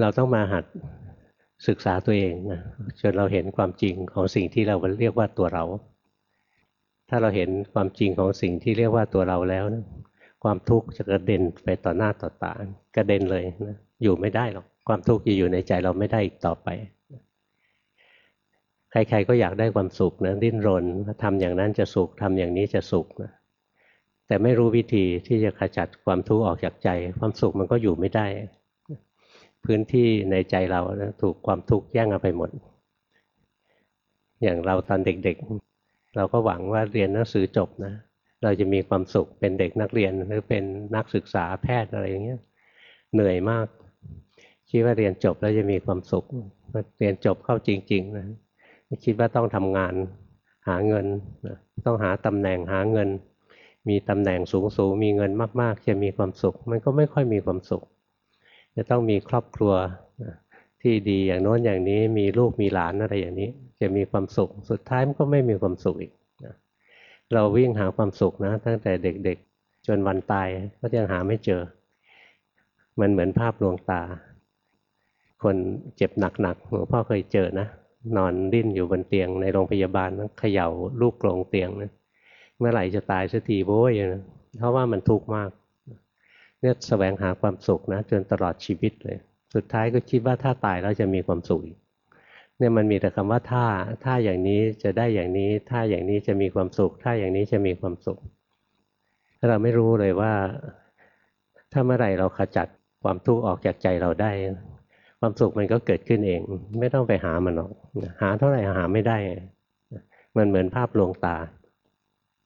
เราต้องมาหัดศึกษาตัวเองนะจนเราเห็นความจริงของสิ่งที่เราเรียกว่าตัวเรา ถ้าเราเห็นความจริงของสิ่งที่เรียกว่าตัวเราแล้วนะความทุกข์จะกระเด็นไปต่อหน้าต่อตากระเด็นเลยนะอยู่ไม่ได้หรอกความทุกข์จะอยู่ในใจเราไม่ได้อีกต่อไป ใครๆก็อยากได้ความสุขนะดิ้นรนทำอย่างนั้นจะสุขทำอย่างนี้จะสุขนะแต่ไม่รู้วิธีที่จะขจัดความทุกข์ออกจากใจ ความสุขมันก็อยู่ไม่ได้ พื้นที่ในใจเรานะถูกความทุกข์แย่งเอาไปหมด อย่างเราตอนเด็กๆ เราก็หวังว่าเรียนหนังสือจบนะ เราจะมีความสุขเป็นเด็กนักเรียนหรือเป็นนักศึกษาแพทย์อะไรอย่างเงี้ยเหนื่อยมาก คิดว่าเรียนจบแล้วจะมีความสุขเรียนจบเข้าจริง ๆ นะคิดว่าต้องทำงานหาเงินต้องหาตำแหน่งหาเงิน มีตำแหน่งสูงๆมีเงินมาก ๆ จะมีความสุข มันก็ไม่ค่อยมีความสุข จะต้องมีครอบครัวที่ดีอย่างโน้นอย่างนี้มีลูกมีหลานอะไรอย่างนี้ จะมีความสุขสุดท้ายมันก็ไม่มีความสุขอีกเราวิ่งหาความสุขนะ ตั้งแต่เด็กๆ จนวันตายก็ยังหาไม่เจอ มันเหมือนภาพลวงตา คนเจ็บหนักๆหลวงพ่อเคยเจอนะนอนดิ้นอยู่บนเตียงในโรงพยาบาลเขย่าลูกกลงเตียงนะเมื่อไหร่จะตายสักทีโว้ยนะเพราะว่ามันทุกข์มาก เนี่ยแสวงหาความสุขนะจนตลอดชีวิตเลย สุดท้ายก็คิดว่าถ้าตายแล้วจะมีความสุขเนี่ยมันมีแต่คำว่าถ้าถ้าอย่างนี้จะได้อย่างนี้ ถ้าอย่างนี้จะมีความสุข ถ้าอย่างนี้จะมีความสุข เราไม่รู้เลยว่า ถ้าเมื่อไหร่เราขจัดความทุกข์ออกจากใจเราได้ ความสุขมันก็เกิดขึ้นเอง ไม่ต้องไปหามันหรอก หาเท่าไหร่หาไม่ได้ มันเหมือนภาพลวงตา